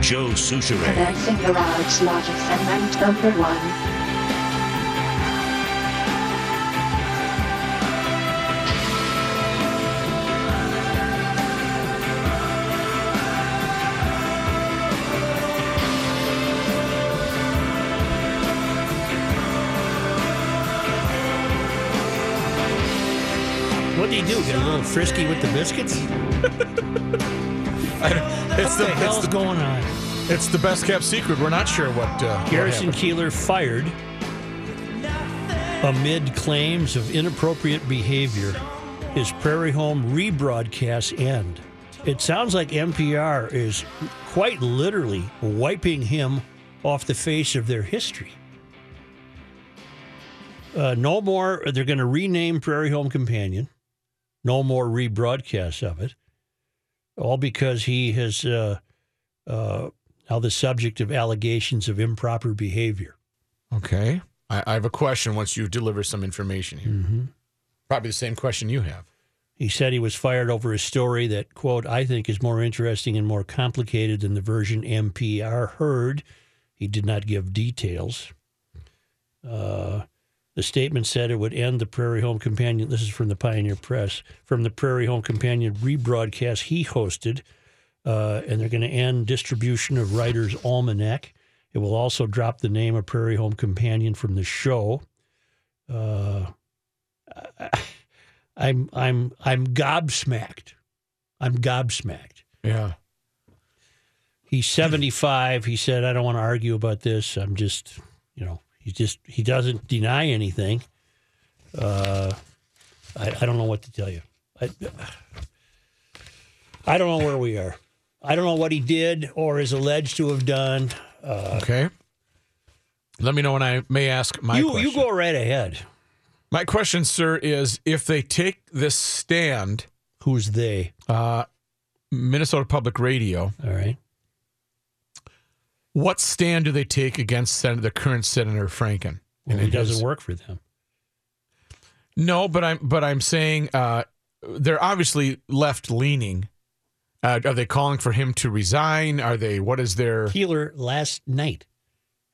Joe Soucheray. Commencing garage logic segment number one. What do you do? Get a little frisky with the biscuits? It's What the, the it's hell's the going on? it's the best kept secret. We're not sure what. Uh, Garrison happened. Keillor fired amid claims of inappropriate behavior. His Prairie Home rebroadcast end. It sounds like NPR is quite literally wiping him off the face of their history. Uh, no more, they're going to rename Prairie Home Companion. No more rebroadcasts of it. All because he has uh, uh, now the subject of allegations of improper behavior. Okay, I, I have a question. Once you deliver some information here, Mm-hmm. probably the same question you have. He said he was fired over a story that, quote, I think is more interesting and more complicated than the version NPR heard. He did not give details. Uh, the statement said it would end the Prairie Home Companion. This is from the Pioneer Press, from the Prairie Home Companion rebroadcast he hosted. Uh, and they're going to end distribution of Writer's Almanac. It will also drop the name of Prairie Home Companion from the show. Uh, I'm I'm I'm gobsmacked. I'm gobsmacked. Yeah. He's 75. He said, "I don't want to argue about this. I'm just, you know, he just he doesn't deny anything." Uh, I, I don't know what to tell you. I, I don't know where we are. I don't know what he did or is alleged to have done. Uh, Okay. Let me know when I may ask my you question. you go right ahead. My question, sir, is if they take this stand, Who's they? uh, Minnesota Public Radio, All right. What stand do they take against Sen- the current Senator Franken? Well, And he doesn't work for them. No, but I'm but I'm saying uh, they're obviously left leaning. Uh, are they calling for him to resign? Are they? What is their? Keillor last night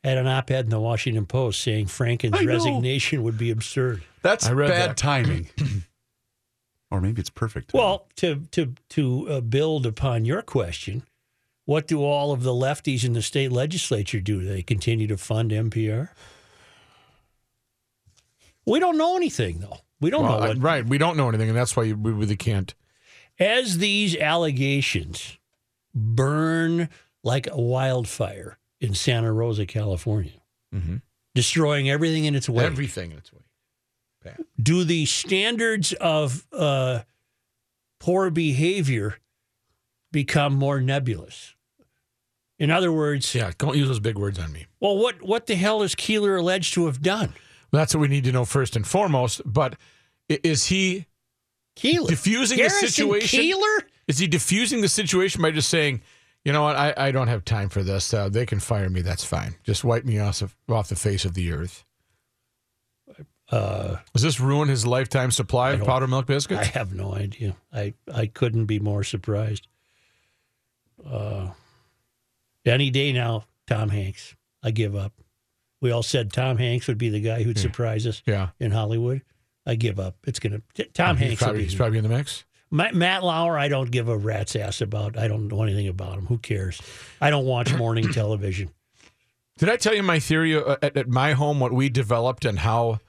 had an op-ed in the Washington Post saying Franken's resignation would be absurd. That's bad that. timing. or maybe it's perfect. timing. Well, to to to uh, build upon your question, what do all of the lefties in the state legislature do? They continue to fund NPR. We don't know anything, though. We don't Well, know what. right, we don't know anything, and that's why we really can't. As these allegations burn like a wildfire in Santa Rosa, California, Mhm. destroying everything in its way. Everything in its way. Pat. do the standards of uh, poor behavior become more nebulous? In other words, Yeah, don't use those big words on me. well, what what the hell is Keillor alleged to have done? That's what we need to know first and foremost. But is he Keillor diffusing Garrison the situation? Keillor. Is he diffusing the situation by just saying, you know what, I, I don't have time for this. Uh, they can fire me. That's fine. Just wipe me off of, off the face of the earth. Uh, Does this ruin his lifetime supply of powder milk biscuits? I have no idea. I I couldn't be more surprised. Uh, any day now, Tom Hanks. I give up. We all said Tom Hanks would be the guy who'd surprise us yeah. in Hollywood. I give up. It's gonna Tom he's Hanks. probably, he's probably in the mix. Ma- Matt Lauer, I don't give a rat's ass about. I don't know anything about him. Who cares? I don't watch morning television. Did I tell you my theory uh, at, at my home, what we developed and how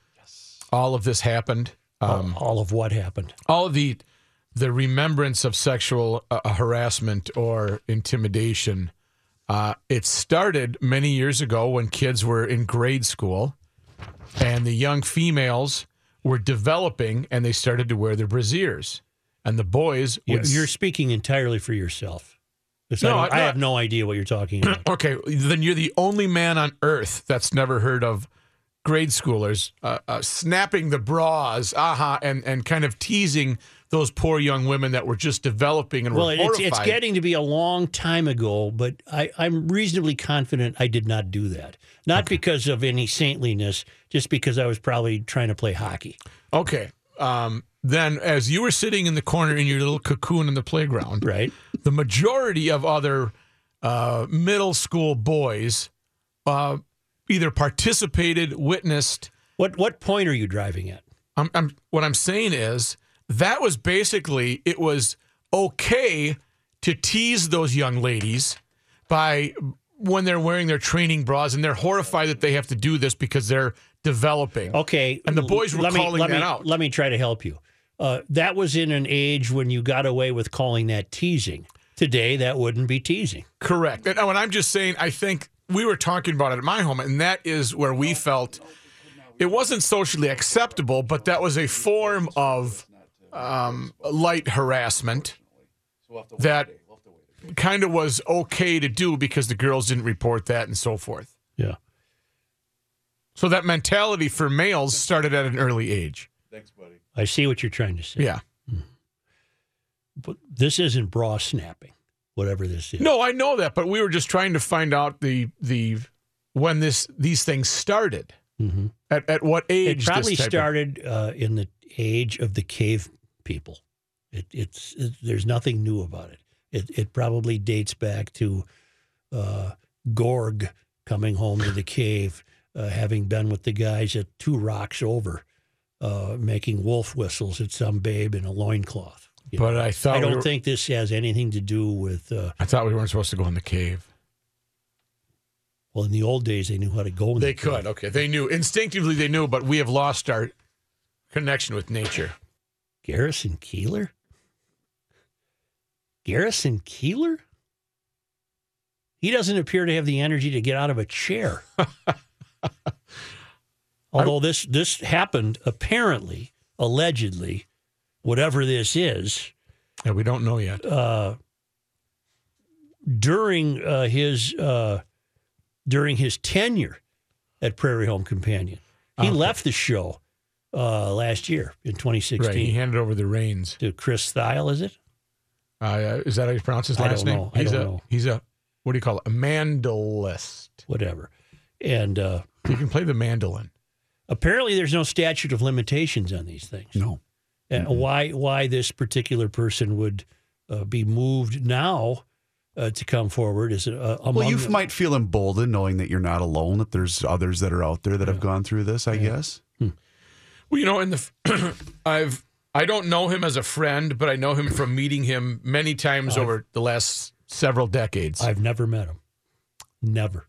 all of this happened? Um, all of what happened. all the the remembrance of sexual uh, harassment or intimidation. Uh, it started many years ago when kids were in grade school, and the young females were developing, and they started to wear their brassieres, and the boys You're, would. you're speaking entirely for yourself. No, I, I- have no idea what you're talking about. Okay, then you're the only man on earth that's never heard of grade schoolers uh, uh, snapping the bras, aha, and and kind of teasing those poor young women that were just developing and well, were it's, it's getting to be a long time ago, but I, I'm reasonably confident I did not do that. Not because of any saintliness, just because I was probably trying to play hockey. okay. Um, then, as you were sitting in the corner in your little cocoon in the playground, Right? the majority of other uh, middle school boys uh, either participated, witnessed. What what point are you driving at? I'm, I'm, what I'm saying is that was basically it was okay to tease those young ladies by when they're wearing their training bras and they're horrified that they have to do this because they're developing. Okay. And the boys were let me, calling let that me, out. Let me try to help you. Uh, that was in an age when you got away with calling that teasing. Today, that wouldn't be teasing. Correct. And when I'm just saying, I think we were talking about it at my home, and that is where we felt it wasn't socially acceptable, but that was a form of um, light harassment that kind of was okay to do because the girls didn't report that and so forth. Yeah. So that mentality for males started at an early age. Thanks, buddy. I see what you're trying to say. Yeah. But this isn't bra snapping, whatever this is. No, I know that, but we were just trying to find out the the when this these things started. Mhm. At at what age? It probably this type of- started uh, in the age of the cave people. It, it's it, there's nothing new about it. It it probably dates back to uh, Gorg coming home to the cave, uh, having been with the guys at two rocks over, uh, making wolf whistles at some babe in a loincloth. You But know, I thought I we don't were- think this has anything to do with. Uh, I thought we weren't supposed to go in the cave. well, in the old days, they knew how to go. In They the cave. could. Okay, they knew instinctively. They knew, but we have lost our connection with nature. Garrison Keillor? Garrison Keillor? He doesn't appear to have the energy to get out of a chair. Although this this happened apparently, allegedly, whatever this is, Yeah, we don't know yet. uh, during uh, his uh, during his tenure at Prairie Home Companion. He Okay. left the show uh, last year in 2016 Right, he handed over the reins. to Chris Thile, is it? Uh, is that how you pronounce his I last don't name? know. I He's don't a know. he's a what do you call it? A mandolist. Whatever. And uh, He can play the mandolin. apparently, there's no statute of limitations on these things. No. And why why this particular person would uh, be moved now uh, to come forward is uh, among Well, you the- might feel emboldened knowing that you're not alone, that there's others that are out there that have gone through this, I guess. Well, you know, in the I've I don't know him as a friend, but I know him from meeting him many times over the last several decades. I've never met him. Never.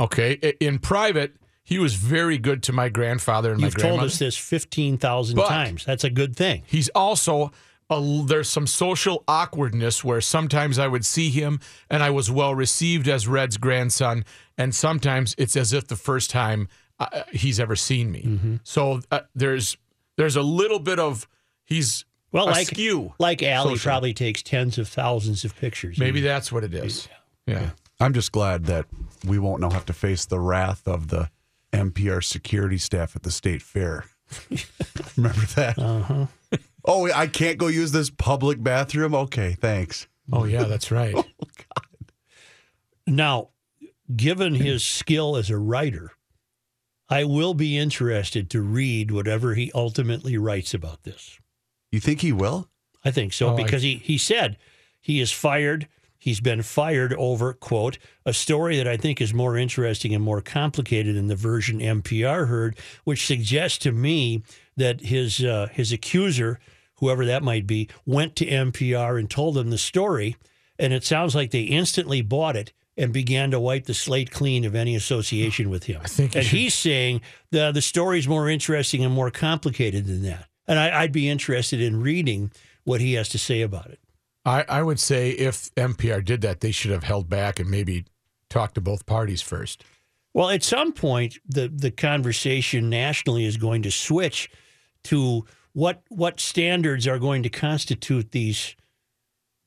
okay, in private, he was very good to my grandfather and You've my told grandmother. us this fifteen thousand times. That's a good thing. He's also a, there's some social awkwardness where sometimes I would see him and I was well received as Red's grandson, and sometimes it's as if the first time uh, he's ever seen me. Mm-hmm. So uh, there's there's a little bit of he's Well, like askew. like Allie social. probably takes tens of thousands of pictures. Maybe that's what it is. Yeah. I'm just glad that we won't now have to face the wrath of the NPR security staff at the state fair. Remember that? Uh-huh. Oh, I can't go use this public bathroom? Okay, thanks. Oh yeah, that's right. Now, given his skill as a writer, I will be interested to read whatever he ultimately writes about this. You think he will? I think so Oh, I- because he, he said he is fired. He's been fired over, quote, a story that I think is more interesting and more complicated than the version NPR heard, which suggests to me that his uh, his accuser, whoever that might be, went to NPR and told them the story. And it sounds like they instantly bought it and began to wipe the slate clean of any association with him. I think and should- he's saying the the story's more interesting and more complicated than that. And I, I'd be interested in reading what he has to say about it. I, I would say if NPR did that, they should have held back and maybe talked to both parties first. Well, at some point, the the conversation nationally is going to switch to what what standards are going to constitute these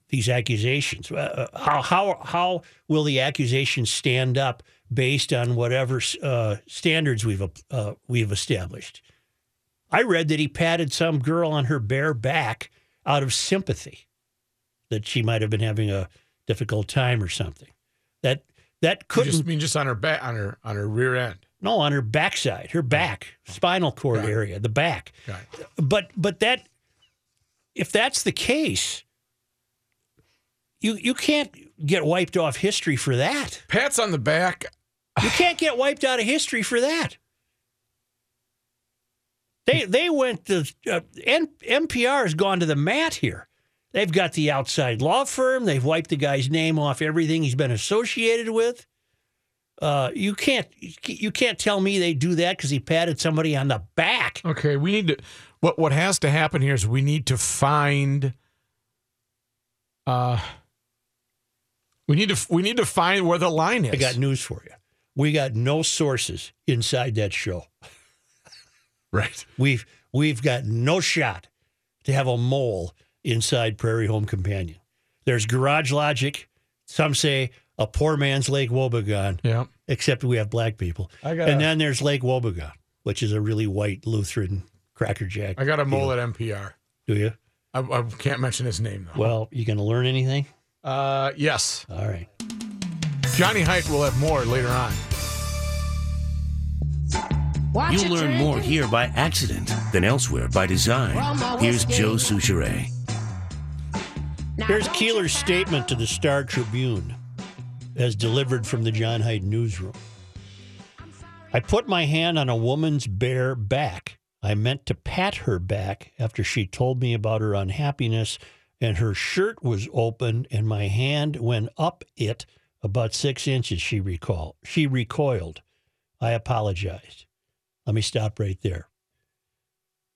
these accusations. Uh, how how how will the accusations stand up based on whatever uh, standards we've uh, we've established? I read that he patted some girl on her bare back out of sympathy that she might have been having a difficult time or something. That that couldn't just mean just on her back, on her on her rear end. no on her backside, her back, spinal cord area, the back. But but that if that's the case, you you can't get wiped off history for that. Pats on the back. You can't get wiped out of history for that. They they went to uh, N, NPR has gone to the mat here. They've got the outside law firm. They've wiped the guy's name off everything he's been associated with. Uh, you can't you can't tell me they do that because he patted somebody on the back. Okay, we need to. What what has to happen here is we need to find. Uh, we need to we need to find where the line is. I got news for you. We got no sources inside that show. Right. We've we've got no shot to have a mole inside Prairie Home Companion. There's Garage Logic. Some say a poor man's Lake Wobegon, yeah. except we have black people. I got and a- then there's Lake Wobegon, which is a really white Lutheran crackerjack. I got a mole deal. at NPR. Do you? I, I can't mention his name though. Well, you going to learn anything? Uh, yes, All right. Johnny Height will have more later on. You'll learn more here by accident than elsewhere by design. Here's Joe Soucheray. Here's Keillor's statement to the Star Tribune as delivered from the John Hyde newsroom. I put my hand on a woman's bare back. I meant to pat her back after she told me about her unhappiness, and her shirt was open, and my hand went up it about six inches. She recall. She recoiled. I apologized. Let me stop right there.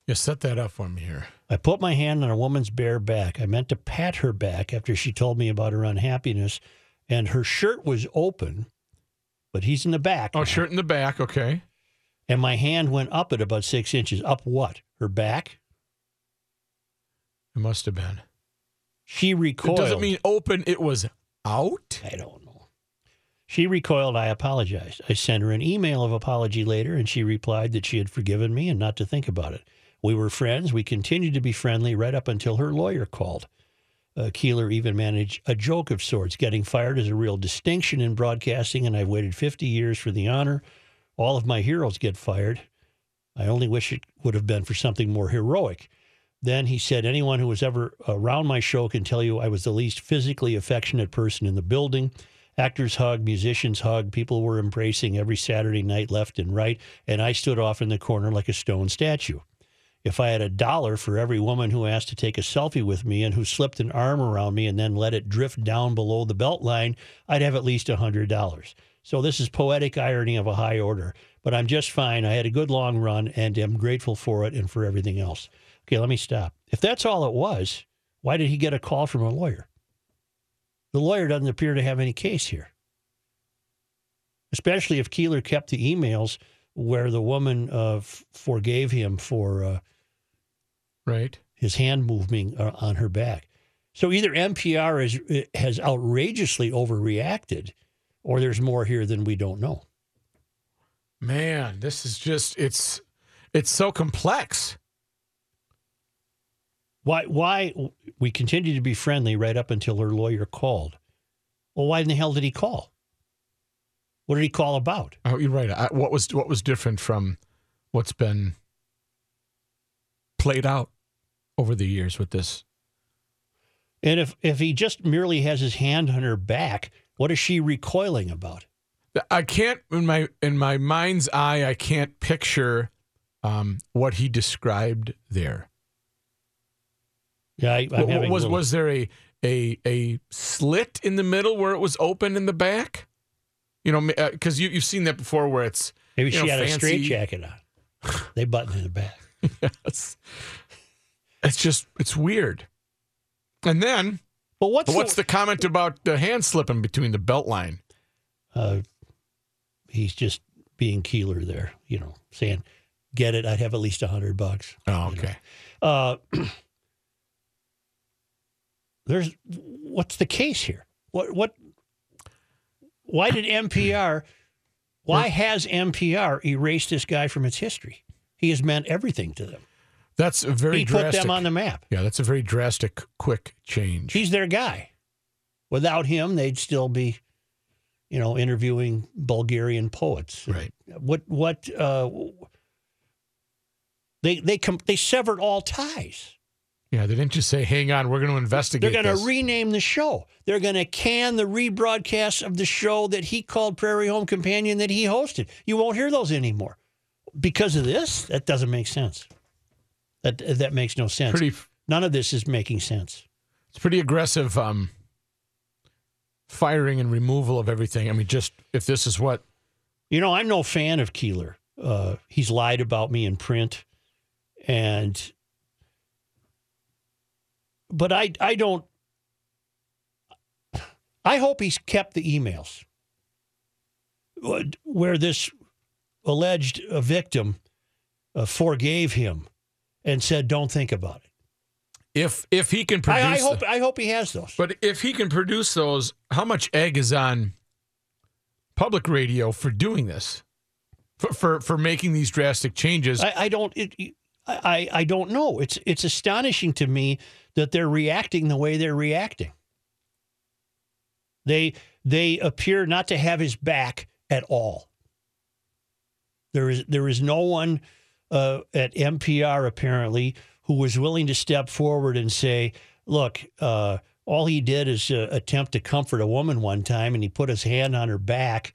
Yeah, set that up for me here. I put my hand on a woman's bare back. I meant to pat her back after she told me about her unhappiness, and her shirt was open, but he's in the back. Oh, now. shirt in the back. Okay. And my hand went up at about six inches. Up what? Her back? It must have been. She It recoiled. doesn't mean open. It was out. I don't know. She recoiled. I apologized. I sent her an email of apology later, and she replied that she had forgiven me and not to think about it. We were friends. We continued to be friendly right up until her lawyer called. Uh, Keillor even managed a joke of sorts. Getting fired is a real distinction in broadcasting, and I've waited 50 years for the honor. All of my heroes get fired. I only wish it would have been for something more heroic. Then he said, Anyone who was ever around my show can tell you I was the least physically affectionate person in the building. Actors hug, musicians hug, people were embracing every Saturday night, left and right, and I stood off in the corner like a stone statue. If I had a dollar for every woman who asked to take a selfie with me and who slipped an arm around me and then let it drift down below the belt line, I'd have at least a hundred dollars. So this is poetic irony of a high order, but I'm just fine. I had a good long run and am grateful for it and for everything else. Okay, let me stop. If that's all it was, why did he get a call from a lawyer? The lawyer doesn't appear to have any case here. Especially if Keillor kept the emails where the woman uh, f- forgave him for uh, Right. his hand moving uh, on her back. So either NPR is, has outrageously overreacted, or there's more here than we don't know. Man, this is just it's it's so complex. Why? Why we continue to be friendly right up until her lawyer called? Well, why in the hell did he call? What did he call about? Oh, you're right. I, what was what was different from what's been played out over the years with this? And if if he just merely has his hand on her back, what is she recoiling about? I can't in my in my mind's eye. I can't picture um, what he described there. Yeah, I, having was little- was there a a a slit in the middle where it was open in the back? You know, because you you've seen that before, where it's maybe you she know, had a straight jacket on. They button in the back. it's, it's just it's weird. And then But what's what's the comment about the hand slipping between the belt line? uh, he's just being Keillor there, you know, saying, "Get it? I'd have at least a hundred bucks." Oh, okay. Uh, there's what's the case here? What what? Why did NPR? Why has NPR erased this guy from its history? He has meant everything to them. That's a very he drastic. put them on the map. yeah, that's a very drastic, quick change. He's their guy. Without him, they'd still be, you know, interviewing Bulgarian poets. Right. What what? Uh, they they com- they severed all ties. Yeah, they didn't just say, "Hang on, we're going to investigate." They're going this." to rename the show. They're going to can the rebroadcast of the show that he called Prairie Home Companion that he hosted. You won't hear those anymore because of this. That doesn't make sense. That that makes no sense. pretty. None of this is making sense. It's pretty aggressive. Um, firing and removal of everything. I mean, just if this is what You know, I'm no fan of Keillor. Uh, he's lied about me in print, and but I I don't. I hope he's kept the emails where this alleged victim uh, forgave him and said, "Don't think about it." if if he can produce. I, I the- hope I hope he has those. But if he can produce those, how much egg is on public radio for doing this? For for, for making these drastic changes? I, I don't. It, I I don't know. It's it's astonishing to me that they're reacting the way they're reacting. They they appear not to have his back at all. There is there is no one uh, at NPR apparently who was willing to step forward and say, "Look, uh, all he did is uh, attempt to comfort a woman one time, and he put his hand on her back."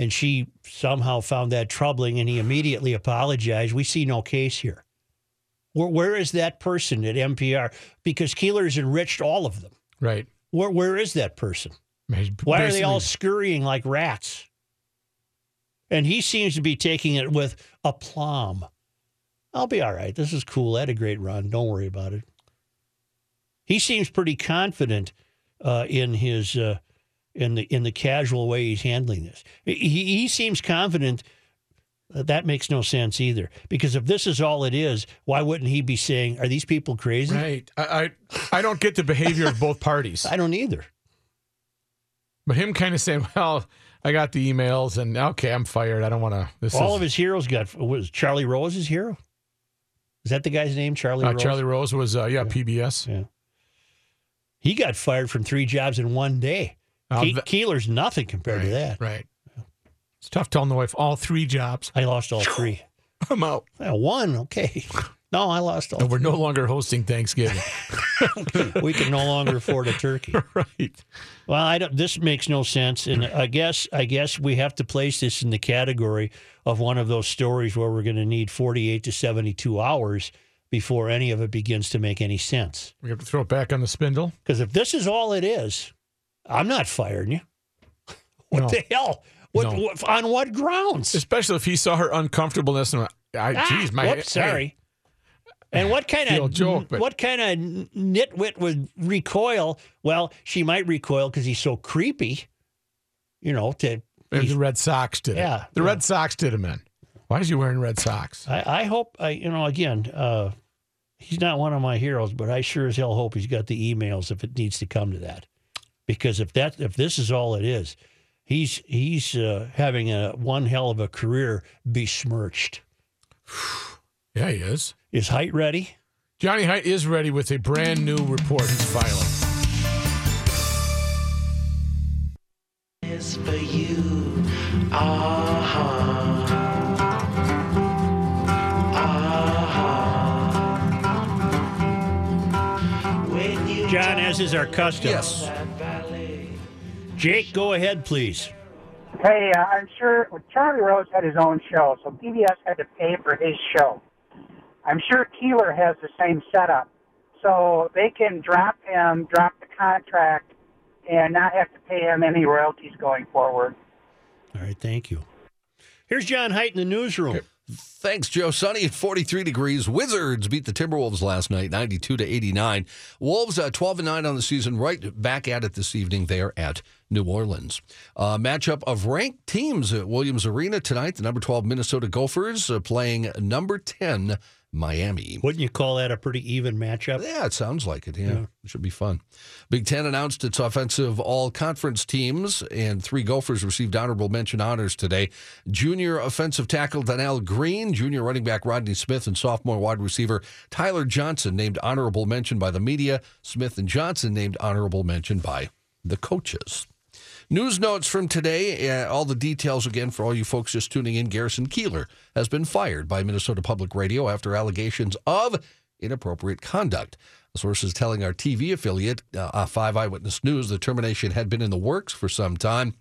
And she somehow found that troubling, and he immediately apologized. We see no case here. Where, where is that person at NPR? Because Keillor's enriched all of them. right. Where, where is that person? Why are they all scurrying like rats? And he seems to be taking it with aplomb. I'll be all right. This is cool. I had a great run. Don't worry about it. He seems pretty confident uh, in his uh, in the in the casual way he's handling this. He, he seems confident. Uh, that makes no sense either. Because if this is all it is, why wouldn't he be saying, "Are these people crazy?" Right. I, I I don't get the behavior of both parties. I don't either. But him kind of saying, "Well, I got the emails, and okay, I'm fired. I don't want to." This All is, of his heroes got was Charlie Rose his hero. Is that the guy's name, Charlie uh, Rose? Charlie Rose was uh, yeah, PBS. Yeah. He got fired from three jobs in one day. Uh, Ke- th- Keillor's nothing compared to that. Right. It's tough telling the wife all three jobs. I lost all three. I'm out. Uh, one, okay. No, I lost all. And we're no longer hosting Thanksgiving. we can no longer afford a turkey. right. Well, I don't, this makes no sense, and I guess I guess we have to place this in the category of one of those stories where we're going to need forty-eight to seventy-two hours before any of it begins to make any sense. We have to throw it back on the spindle. Because if this is all it is, I'm not firing you. What No. the hell? What, No. what on what grounds? Especially if he saw her uncomfortableness and I, Ah, geez, my whoops, sorry. And what kind of joke, but- what kind of nitwit would recoil? Well, she might recoil because he's so creepy. You know, to the Red Sox did Yeah, it. The yeah. Red Sox did him in. Why is he wearing red socks? I, I hope I you know again. Uh, he's not one of my heroes, but I sure as hell hope he's got the emails if it needs to come to that. Because if that if this is all it is, he's he's uh, having a one hell of a career besmirched. Yeah, he is. Is height ready? Johnny Height is ready with a brand new report he's filing. is for you. Ah, ah. When you John, as is our custom. Yes. Jake, go ahead, please. Hey, uh, I'm sure Charlie Rose had his own show, so PBS had to pay for his show. I'm sure Keillor has the same setup, so they can drop him, drop the contract, and not have to pay him any royalties going forward. All right, thank you. Here's John Height in the newsroom. Thanks, Joe. Sunny at 43 degrees. Wizards beat the Timberwolves last night, 92 to 89. Wolves uh, 12 and 9 on the season, right back at it this evening there at New Orleans. Uh, matchup of ranked teams at Williams Arena tonight. The number 12 Minnesota Gophers uh, playing number 10 Miami. Wouldn't you call that a pretty even matchup? Yeah, it sounds like it. Yeah. It should be fun. Big Ten announced its offensive all conference teams, and three Gophers received honorable mention honors today. Junior offensive tackle Donnell Green, junior running back Rodney Smith, and sophomore wide receiver Tyler Johnson named honorable mention by the media. Smith and Johnson named honorable mention by the coaches. News notes from today. Uh, all the details again for all you folks just tuning in. Garrison Keillor has been fired by Minnesota Public Radio after allegations of inappropriate conduct. Sources telling our TV affiliate, uh, Five Eyewitness News, the termination had been in the works for some time.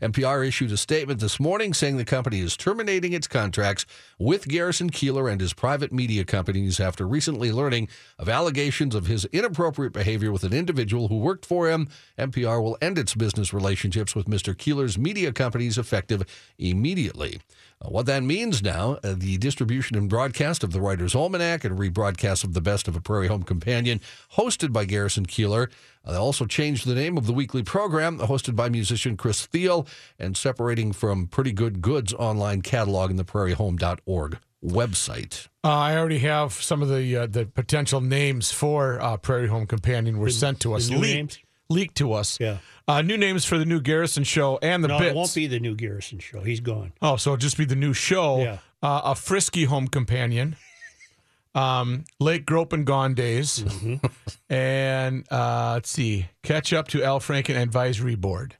NPR issued a statement this morning saying the company is terminating its contracts with Garrison Keillor and his private media companies after recently learning of allegations of his inappropriate behavior with an individual who worked for him. NPR will end its business relationships with Mr. Keillor's media companies effective immediately. Uh, what that means now, uh, the distribution and broadcast of the Writer's Almanac and rebroadcast of The Best of a Prairie Home Companion, hosted by Garrison Keillor. Uh, they also changed the name of the weekly program, hosted by musician Chris Thile, and separating from Pretty Good Goods online catalog in the prairiehome.org website. Uh, I already have some of the uh, the potential names for uh, Prairie Home Companion were sent to us, the new leaked, names? Leaked to us. Yeah. Uh, new names for the new Garrison show and the no, bits. it won't be the new Garrison show. He's gone. Oh, so it'll just be the new show. Yeah. Uh, a frisky home companion. Um, Lake Grope and Gone Days. Mm-hmm. and uh, let's see, catch up to Al Franken Advisory Board.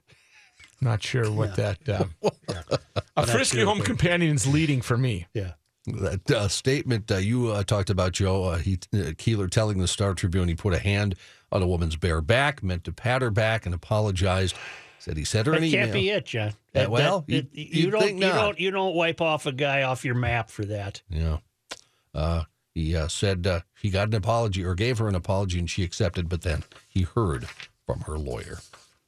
Not sure what that. Uh, A frisky sure, home but- companion's leading for me. Yeah. That uh, statement uh, you uh, talked about, Joe, uh, he uh, Keillor telling the Star Tribune he put a hand on a woman's bare back, meant to pat her back, and apologized. Said he said her That an can't be it, John. Yeah, well, you'd- you you'd don't. You not. don't. You don't wipe off a guy off your map for that. Yeah. Uh, he uh, said uh, he got an apology or gave her an apology and she accepted, but then he heard from her lawyer.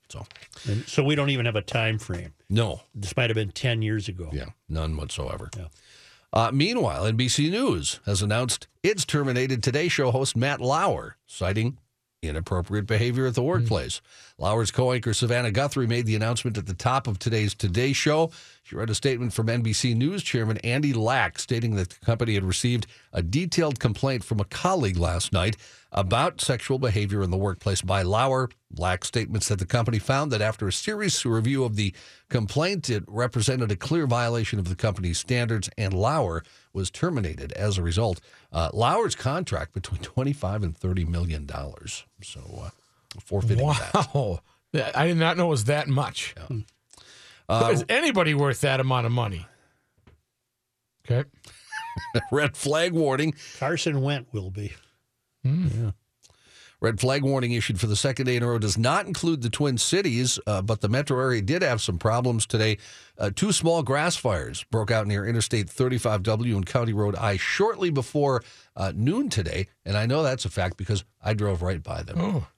So, And so we don't even have a time frame. no, This might have been ten years ago. yeah, none whatsoever. Yeah. Uh, meanwhile, NBC News has announced it's terminated Today Show host Matt Lauer, citing inappropriate behavior at the hmm. workplace. Lauer's co anchor Savannah Guthrie made the announcement at the top of today's Today Show. She read a statement from NBC News chairman Andy Lack stating that the company had received a detailed complaint from a colleague last night about sexual behavior in the workplace by Lauer. Lack's statement said the company found that after a serious review of the complaint, it represented a clear violation of the company's standards, and Lauer was terminated as a result. Uh, Lauer's contract between twenty-five and thirty million dollars, so uh, forfeiting that. Wow. I did not know it was that much. Uh, Is anybody worth that amount of money? Okay. Red flag warning. Carson Wentz will be. Red flag warning issued for the second day in a row does not include the Twin Cities, uh, but the metro area did have some problems today. Uh, two small grass fires broke out near Interstate 35W and County Road I shortly before uh, noon today, and I know that's a fact because I drove right by them.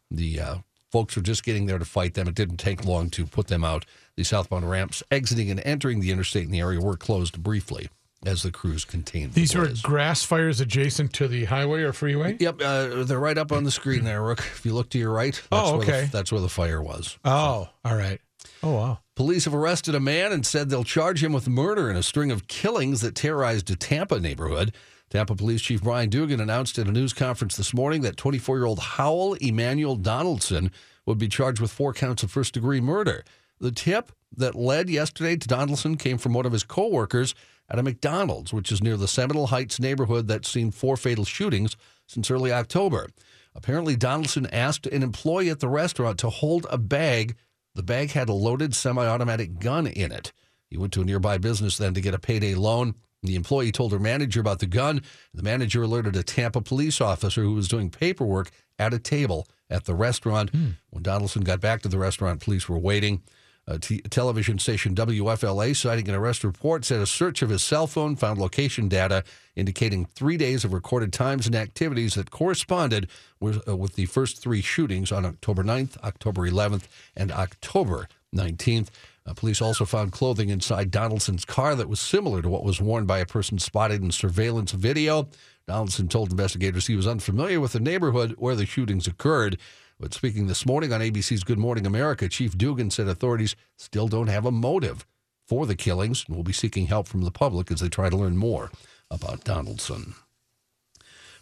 The uh, folks were just getting there to fight them. It didn't take long to put them out. The southbound ramps exiting and entering the interstate in the area were closed briefly as the crews contained. the These were blaze. grass fires adjacent to the highway or freeway? Yep, uh, they're right up on the screen there, Rook. If you look to your right, that's, Oh, where, the, okay. that's where the fire was. Oh, all right. Oh, wow. Police have arrested a man and said they'll charge him with murder in a string of killings that terrorized a Tampa neighborhood. Tampa Police Chief Brian Dugan announced at a news conference this morning that 24 year old Howell Emanuel Donaldson would be charged with four counts of first degree murder. The tip that led yesterday to Donaldson came from one of his coworkers at a McDonald's, which is near the Seminole Heights neighborhood that's seen four fatal shootings since early October. Apparently, Donaldson asked an employee at the restaurant to hold a bag. The bag had a loaded semi automatic gun in it. He went to a nearby business then to get a payday loan. The employee told her manager about the gun. The manager alerted a Tampa police officer who was doing paperwork at a table at the restaurant. Hmm. When Donaldson got back to the restaurant, police were waiting. A t- television station WFLA, citing an arrest report, said a search of his cell phone found location data indicating three days of recorded times and activities that corresponded with, uh, with the first three shootings on October 9th, October 11th, and October 19th. Uh, police also found clothing inside Donaldson's car that was similar to what was worn by a person spotted in surveillance video. Donaldson told investigators he was unfamiliar with the neighborhood where the shootings occurred. But speaking this morning on ABC's Good Morning America, Chief Dugan said authorities still don't have a motive for the killings and will be seeking help from the public as they try to learn more about Donaldson.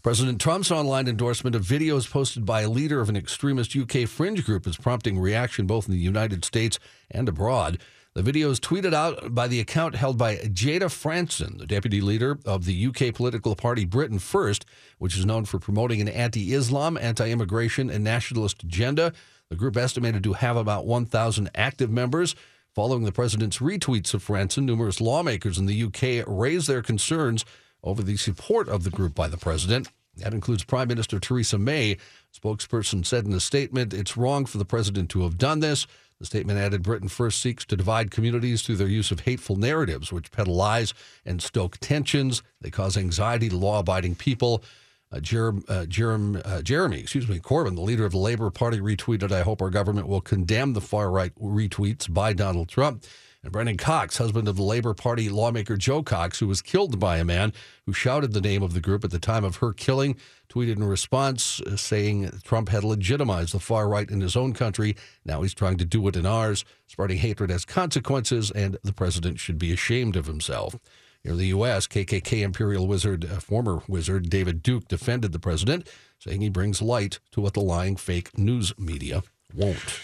President Trump's online endorsement of videos posted by a leader of an extremist UK fringe group is prompting reaction both in the United States and abroad. The video is tweeted out by the account held by Jayda Fransen, the deputy leader of the UK political party Britain First, which is known for promoting an anti Islam, anti immigration, and nationalist agenda. The group estimated to have about 1,000 active members. Following the president's retweets of Fransen, numerous lawmakers in the UK raised their concerns over the support of the group by the president. That includes Prime Minister Theresa May. Spokesperson said in a statement, it's wrong for the president to have done this. The statement added Britain first seeks to divide communities through their use of hateful narratives, which peddle lies and stoke tensions. They cause anxiety to law abiding people. Uh, uh, uh, Jeremy, excuse me, Corbyn, the leader of the Labour Party, retweeted, I hope our government will condemn the far right retweets by Donald Trump. And Brendan Cox, husband of the Labour Party lawmaker Jo Cox, who was killed by a man who shouted the name of the group at the time of her killing, tweeted in response uh, saying Trump had legitimized the far right in his own country. Now he's trying to do it in ours. Spreading hatred has consequences, and the president should be ashamed of himself. Here in the U.S., KKK Imperial Wizard, uh, former wizard David Duke, defended the president, saying he brings light to what the lying fake news media won't.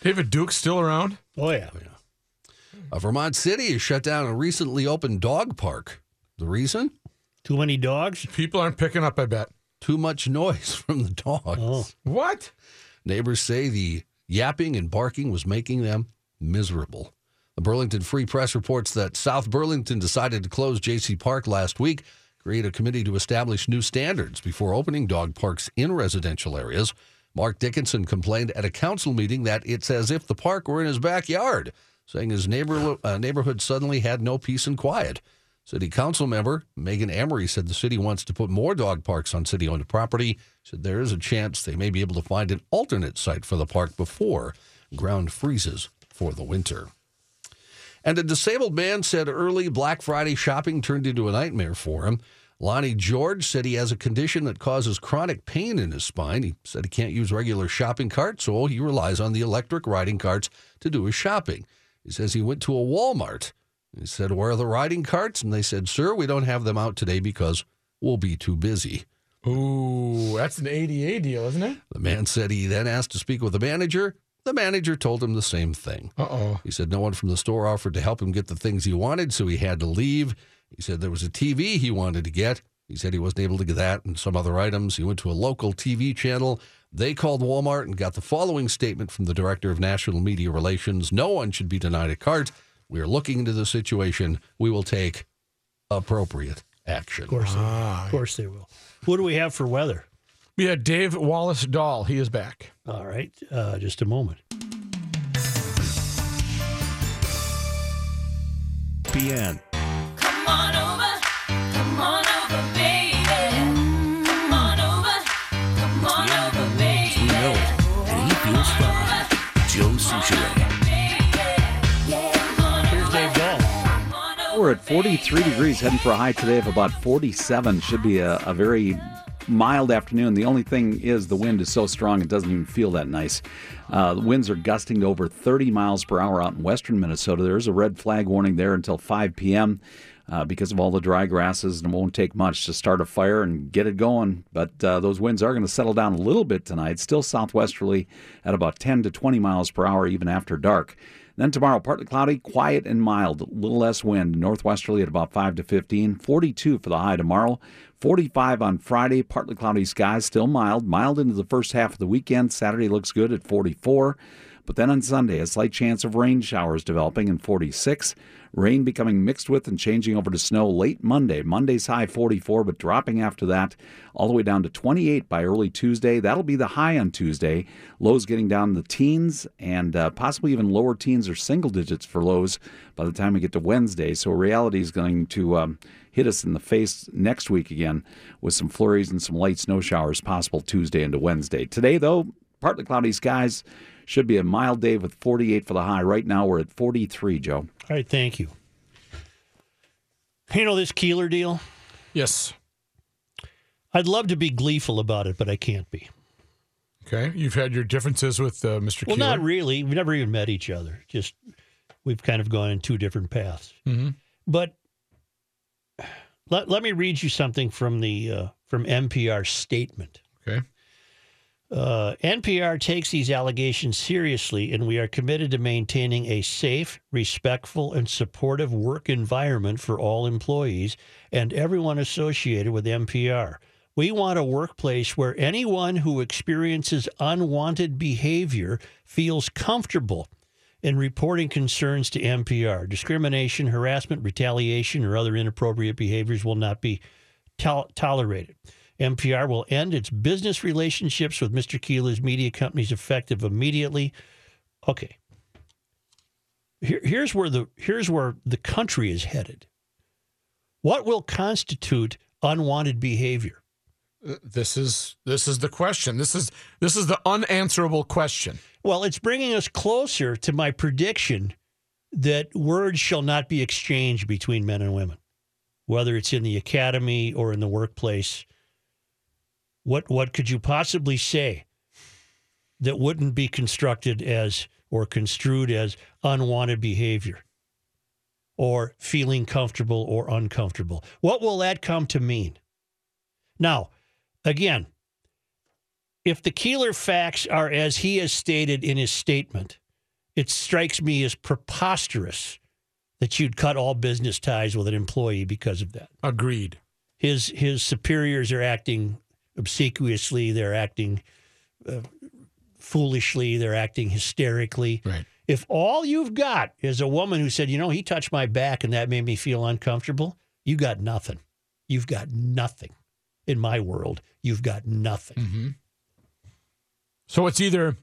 David Duke's still around? Oh, yeah. A Vermont City has shut down a recently opened dog park. The reason? Too many dogs? People aren't picking up, I bet. Too much noise from the dogs. Oh. What? Neighbors say the yapping and barking was making them miserable. The Burlington Free Press reports that South Burlington decided to close J.C. Park last week, create a committee to establish new standards before opening dog parks in residential areas. Mark Dickinson complained at a council meeting that it's as if the park were in his backyard, saying his neighbor, uh, neighborhood suddenly had no peace and quiet. City Council member Megan Emery said the city wants to put more dog parks on city owned property. Said there is a chance they may be able to find an alternate site for the park before ground freezes for the winter. And a disabled man said early Black Friday shopping turned into a nightmare for him. Lonnie George said he has a condition that causes chronic pain in his spine. He said he can't use regular shopping carts, so he relies on the electric riding carts to do his shopping. He says he went to a Walmart. He said, Where are the riding carts? And they said, Sir, we don't have them out today because we'll be too busy. Ooh, that's an ADA deal, isn't it? The man said he then asked to speak with the manager. The manager told him the same thing. Uh oh. He said no one from the store offered to help him get the things he wanted, so he had to leave. He said there was a TV he wanted to get. He said he wasn't able to get that and some other items. He went to a local TV channel. They called Walmart and got the following statement from the director of national media relations No one should be denied a cart. We are looking into the situation. We will take appropriate action. Of course, they will. of course they will. What do we have for weather? We had Dave Wallace Dahl. He is back. All right, uh, just a moment. PN. And he feels fine. Joe Soucheray. Here's Dave Dahl. We're at 43 degrees, heading for a high today of about 47. Should be a, a very mild afternoon. The only thing is the wind is so strong it doesn't even feel that nice. Uh, the winds are gusting to over 30 miles per hour out in western Minnesota. There is a red flag warning there until 5 p.m. Uh, because of all the dry grasses, and it won't take much to start a fire and get it going. But uh, those winds are going to settle down a little bit tonight, still southwesterly at about 10 to 20 miles per hour, even after dark. Then tomorrow, partly cloudy, quiet and mild, a little less wind, northwesterly at about 5 to 15, 42 for the high tomorrow, 45 on Friday, partly cloudy skies, still mild, mild into the first half of the weekend. Saturday looks good at 44. But then on Sunday, a slight chance of rain showers developing in 46. Rain becoming mixed with and changing over to snow late Monday. Monday's high 44, but dropping after that all the way down to 28 by early Tuesday. That'll be the high on Tuesday. Lows getting down the teens and uh, possibly even lower teens or single digits for lows by the time we get to Wednesday. So reality is going to um, hit us in the face next week again with some flurries and some light snow showers possible Tuesday into Wednesday. Today, though, partly cloudy skies. Should be a mild day with 48 for the high. Right now, we're at 43, Joe. All right, thank you. You know this Keillor deal? Yes. I'd love to be gleeful about it, but I can't be. Okay. You've had your differences with uh, Mr. Well, Keillor. not really. We've never even met each other. Just we've kind of gone in two different paths. Mhm. But let, let me read you something from the uh, from NPR statement. Okay. Uh, NPR takes these allegations seriously, and we are committed to maintaining a safe, respectful, and supportive work environment for all employees and everyone associated with NPR. We want a workplace where anyone who experiences unwanted behavior feels comfortable in reporting concerns to NPR. Discrimination, harassment, retaliation, or other inappropriate behaviors will not be tol- tolerated. NPR will end its business relationships with Mr. Keillor's media companies effective immediately. Okay. Here, here's where the here's where the country is headed. What will constitute unwanted behavior? Uh, This is this is the question. This is this is the unanswerable question. Well, it's bringing us closer to my prediction that words shall not be exchanged between men and women, whether it's in the academy or in the workplace. What what could you possibly say that wouldn't be constructed as or construed as unwanted behavior or feeling comfortable or uncomfortable? What will that come to mean? Now, again, if the Keillor facts are as he has stated in his statement, it strikes me as preposterous that you'd cut all business ties with an employee because of that. Agreed. His his superiors are acting obsequiously, they're acting uh, foolishly, they're acting hysterically. Right. If all you've got is a woman who said, "You know, he touched my back and that made me feel uncomfortable," you got nothing. You've got nothing. In my world, you've got nothing. Mm-hmm. So it's either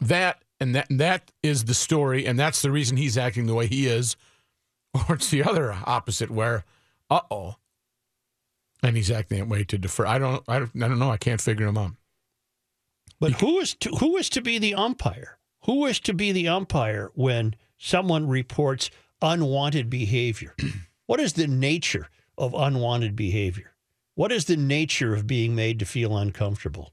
that and that and that is the story, and that's the reason he's acting the way he is, or it's the other opposite where, uh oh, and he's acting that way to defer. I don't, I don't, I don't know. I can't figure him out. But who is to, who is to be the umpire? Who is to be the umpire when someone reports unwanted behavior? what is the nature of unwanted behavior? What is the nature of being made to feel uncomfortable?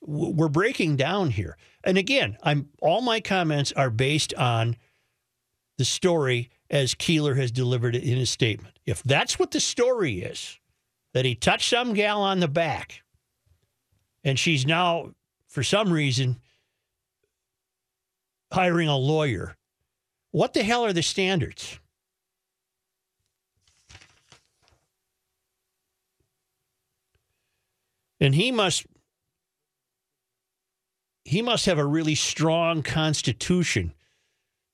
We're breaking down here. And again, I'm all my comments are based on the story as Keillor has delivered it in his statement. If that's what the story is, that he touched some gal on the back and she's now, for some reason, hiring a lawyer. What the hell are the standards? And he must he must have a really strong constitution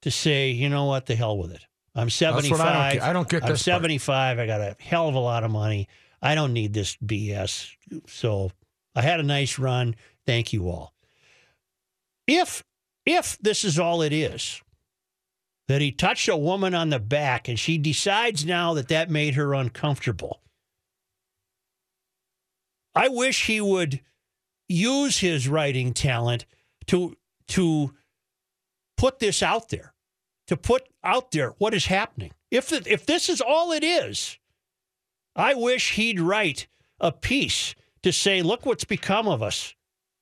to say, you know what, the hell with it. I'm what 75. I don't get- I don't get I'm this part. 75. I got a hell of a lot of money. I don't need this BS. So I had a nice run. Thank you all. If if this is all it is, that he touched a woman on the back and she decides now that that made her uncomfortable, I wish he would use his writing talent to to put this out there, to put out there what is happening. If if this is all it is, I wish he'd write a piece to say, look what's become of us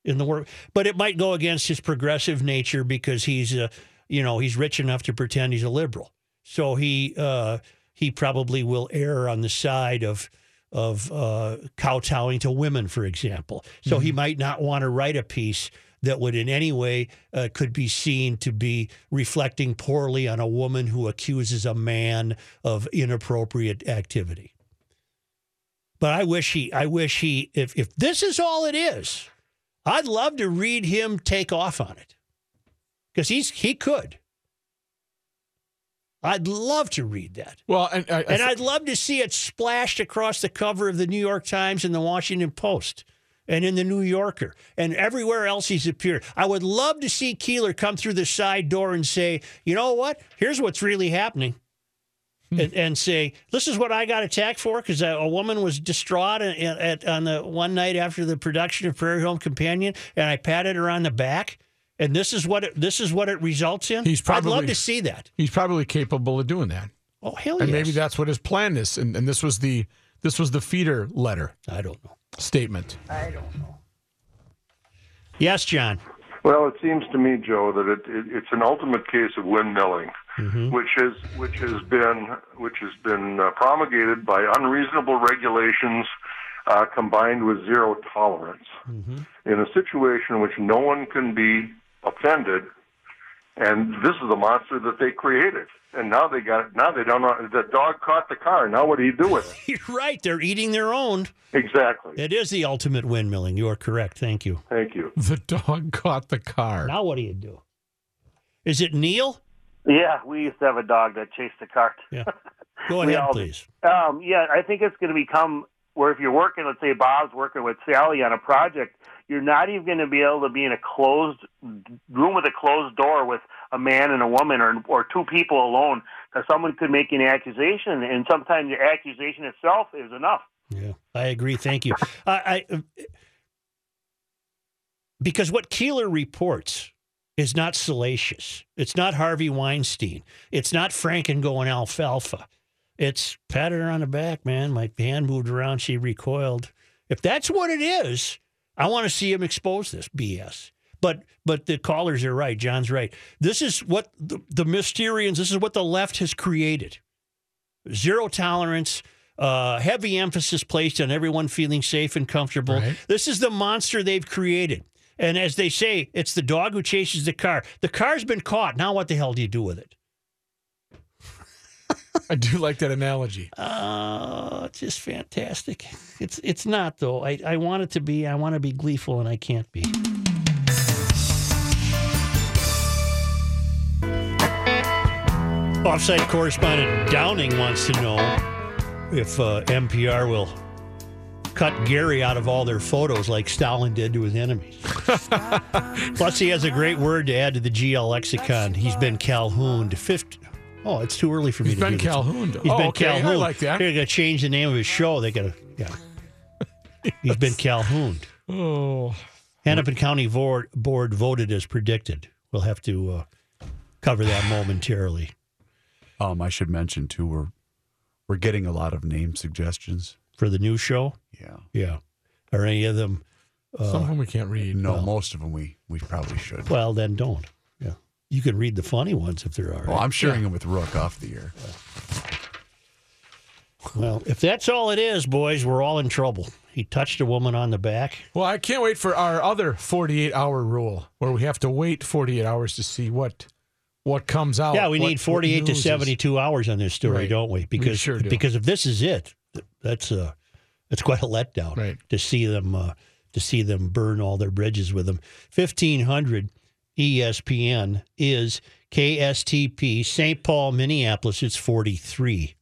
in the world. But it might go against his progressive nature because he's, uh, you know, he's rich enough to pretend he's a liberal. So he uh, he probably will err on the side of of uh, kowtowing to women, for example. So he might not want to write a piece that would in any way uh, could be seen to be reflecting poorly on a woman who accuses a man of inappropriate activity. But I wish he, I wish he, if if this is all it is, I'd love to read him take off on it because he's he could. I'd love to read that. Well, and, I, I And I'd love to see it splashed across the cover of the New York Times and the Washington Post and in the New Yorker and everywhere else he's appeared. I would love to see Keillor come through the side door and say, you know what? Here's what's really happening. Hmm. And, and say, this is what I got attacked for because a, a woman was distraught at, at, on the one night after the production of Prairie Home Companion, and I patted her on the back, and this is what it, this is what it results in. He's probably, I'd love to see that. he's probably capable of doing that, Oh hell and yes. maybe that's what his plan is. And, and this was the this was the feeder letter I don't know. statement. I don't know. Yes, John. Well, it seems to me, Joe, that it, it, it's an ultimate case of windmilling, which has which has been which has been uh, promulgated by unreasonable regulations uh, combined with zero tolerance. In a situation in which no one can be offended, and this is the monster that they created, and now they got it. now they don't know the dog caught the car. Now what do you do with it? You're right. They're eating their own. Exactly. It is the ultimate windmilling. You are correct. Thank you. Thank you. The dog caught the car. Now what do you do? Is it Neil? Yeah, we used to have a dog that chased the cart. Yeah. Go ahead, all- please. Um, yeah, I think it's going to become where if you're working, let's say Bob's working with Sally on a project, you're not even going to be able to be in a closed room with a closed door with a man and a woman or or two people alone because someone could make an accusation, and sometimes the accusation itself is enough. Yeah, I agree. Thank you. I, because what Keillor reports is not salacious. It's not Harvey Weinstein. It's not Franken going alfalfa. It's patted her on the back, man. My hand moved around. She recoiled. If that's what it is, I want to see him expose this BS. But but the callers are right. John's right. This is what the, the Mysterians. This is what the left has created zero tolerance, uh, heavy emphasis placed on everyone feeling safe and comfortable. Right. This is the monster they've created. And as they say, it's the dog who chases the car. The car's been caught. Now what the hell do you do with it? I do like that analogy. Uh, it's just fantastic. It's it's not though. I, I want it to be. I want to be gleeful, and I can't be. Offsite correspondent Downing wants to know if uh, NPR will cut Gary out of all their photos like Stalin did to his enemies. Plus, he has a great word to add to the GL lexicon. He's been Calhouned. Fifth. Oh, it's too early for me He's to been do this. Calhouned. He's Oh, been okay, I Calhouned. like that. They're going to change the name of his show. They got to, yeah. He's been Calhouned. Oh, Hennepin County board, board voted as predicted. We'll have to uh, cover that momentarily. Um, I should mention too, we're we're getting a lot of name suggestions. For the new show? Yeah. Yeah. Are any of them? Uh, some of them we can't read. No, most of them we we probably should. Well, then don't. Yeah. You can read the funny ones if there are. Well, I'm sharing them with Rook off the air. Well, if that's all it is, boys, we're all in trouble. He touched a woman on the back. Well, I can't wait for our other 48 hour rule where we have to wait 48 hours to see what what comes out. yeah, we need 48 to news is. 72 hours on this story, Right. don't we? Because sure do. because if this is it, that's uh that's quite a letdown Right. to see them uh, to see them burn all their bridges with them. 1500 ESPN is KSTP St. Paul, Minneapolis. It's 43.